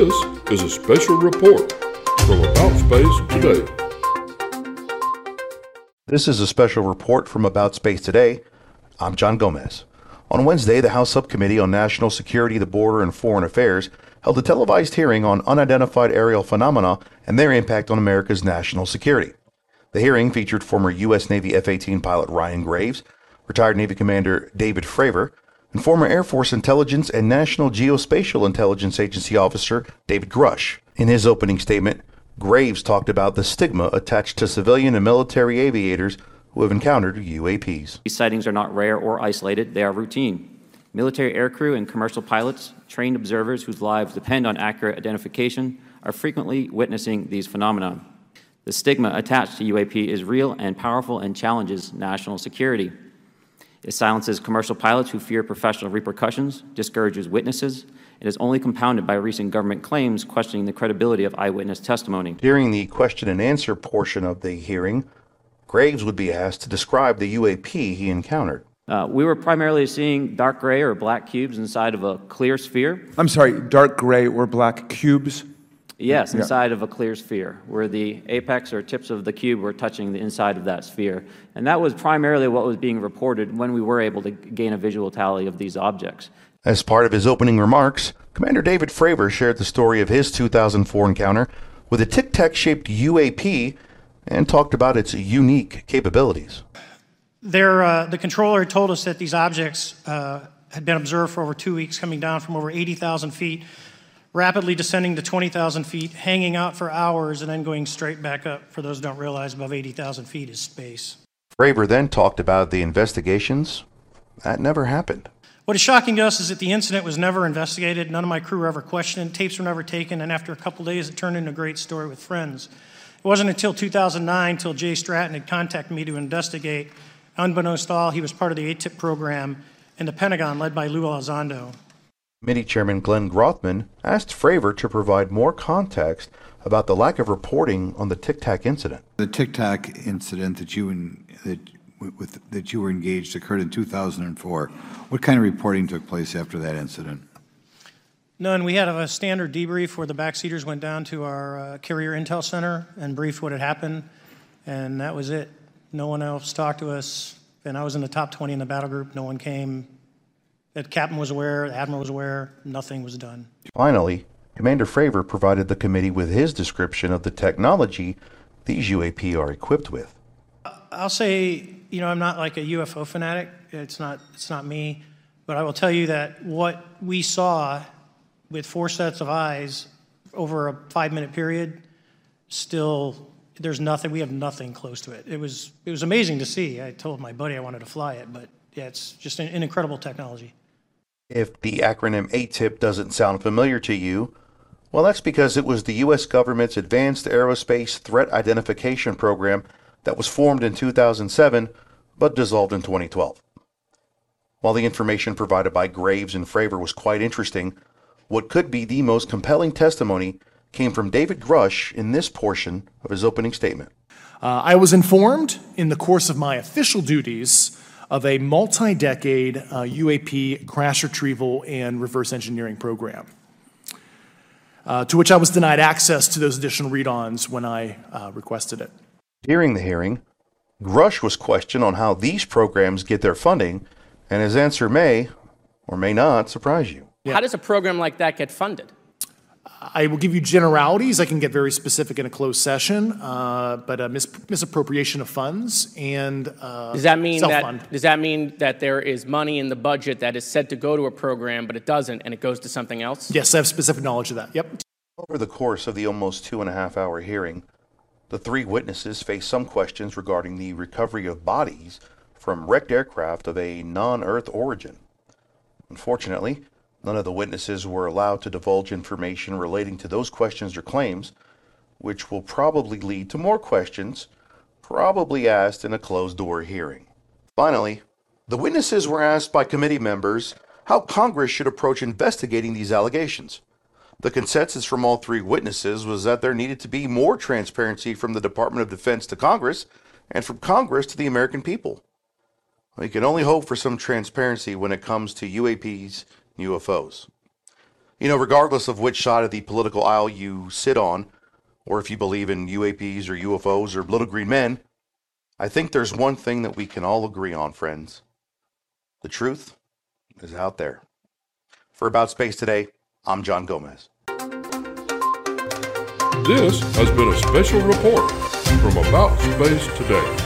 This is a special report from About Space Today. This is a special report from About Space Today. I'm John Gomez. On Wednesday, the House Subcommittee on National Security, the Border, and Foreign Affairs held a televised hearing on unidentified aerial phenomena and their impact on America's national security. The hearing featured former U.S. Navy F 18 pilot Ryan Graves, retired Navy Commander David Fravor, and former Air Force Intelligence and National Geospatial Intelligence Agency officer David Grusch. In his opening statement, Graves talked about the stigma attached to civilian and military aviators who have encountered UAPs. These sightings are not rare or isolated, they are routine. Military aircrew and commercial pilots, trained observers whose lives depend on accurate identification, are frequently witnessing these phenomena. The stigma attached to UAP is real and powerful and challenges national security. It silences commercial pilots who fear professional repercussions, discourages witnesses, and is only compounded by recent government claims questioning the credibility of eyewitness testimony. During the question and answer portion of the hearing, Graves would be asked to describe the UAP he encountered. Uh, we were primarily seeing dark gray or black cubes inside of a clear sphere. I'm sorry, dark gray or black cubes? Yes, inside of a clear sphere, where the apex or tips of the cube were touching the inside of that sphere. And that was primarily what was being reported when we were able to gain a visual tally of these objects. As part of his opening remarks, Commander David Fravor shared the story of his 2004 encounter with a tic tac shaped UAP and talked about its unique capabilities. There, uh, the controller told us that these objects uh, had been observed for over two weeks, coming down from over 80,000 feet, rapidly descending to 20,000 feet, hanging out for hours, and then going straight back up. For those who don't realize, above 80,000 feet is space. Fravor then talked about the investigations. That never happened. What is shocking to us is that the incident was never investigated. None of my crew were ever questioned. Tapes were never taken, and after a couple days, it turned into a great story with friends. It wasn't until 2009 until Jay Stratton had contacted me to investigate. Unbeknownst to all, he was part of the ATIP program in the Pentagon led by Lou Elizondo. Committee Chairman Glenn Grothman asked Fravor to provide more context about the lack of reporting on the Tic Tac incident. The Tic Tac incident that you in, that with that you were engaged occurred in 2004. What kind of reporting took place after that incident? None. We had a standard debrief where the backseaters went down to our uh, carrier intel center and briefed what had happened, and that was it. No one else talked to us, and I was in the top 20 in the battle group. No one came. The captain was aware, the admiral was aware, nothing was done. Finally, Commander Fravor provided the committee with his description of the technology these UAP are equipped with. I'll say, you know, I'm not like a UFO fanatic. It's not, it's not me. But I will tell you that what we saw with four sets of eyes over a five minute period, still, there's nothing, we have nothing close to it. It was, it was amazing to see. I told my buddy I wanted to fly it, but yeah, it's just an, an incredible technology. If the acronym ATIP doesn't sound familiar to you, well, that's because it was the U.S. government's Advanced Aerospace Threat Identification Program that was formed in 2007 but dissolved in 2012. While the information provided by Graves and Fravor was quite interesting, what could be the most compelling testimony came from David Grusch in this portion of his opening statement. Uh, I was informed in the course of my official duties of a multi decade uh, UAP crash retrieval and reverse engineering program, uh, to which I was denied access to those additional read ons when I uh, requested it. During the hearing, Grusch was questioned on how these programs get their funding, and his answer may or may not surprise you. Yeah. How does a program like that get funded? I will give you generalities. I can get very specific in a closed session, uh, but a mis- misappropriation of funds and uh, Does that mean self-fund. that does that mean that there is money in the budget that is said to go to a program, but it doesn't, and it goes to something else? Yes, I have specific knowledge of that. Yep. Over the course of the almost two and a half hour hearing, the three witnesses faced some questions regarding the recovery of bodies from wrecked aircraft of a non Earth origin. Unfortunately, none of the witnesses were allowed to divulge information relating to those questions or claims, which will probably lead to more questions, probably asked in a closed door hearing. Finally, the witnesses were asked by committee members how Congress should approach investigating these allegations. The consensus from all three witnesses was that there needed to be more transparency from the Department of Defense to Congress and from Congress to the American people. We can only hope for some transparency when it comes to UAPs UFOs. You know, regardless of which side of the political aisle you sit on, or if you believe in UAPs or UFOs or little green men, I think there's one thing that we can all agree on, friends. The truth is out there. For About Space Today, I'm John Gomez. This has been a special report from About Space Today.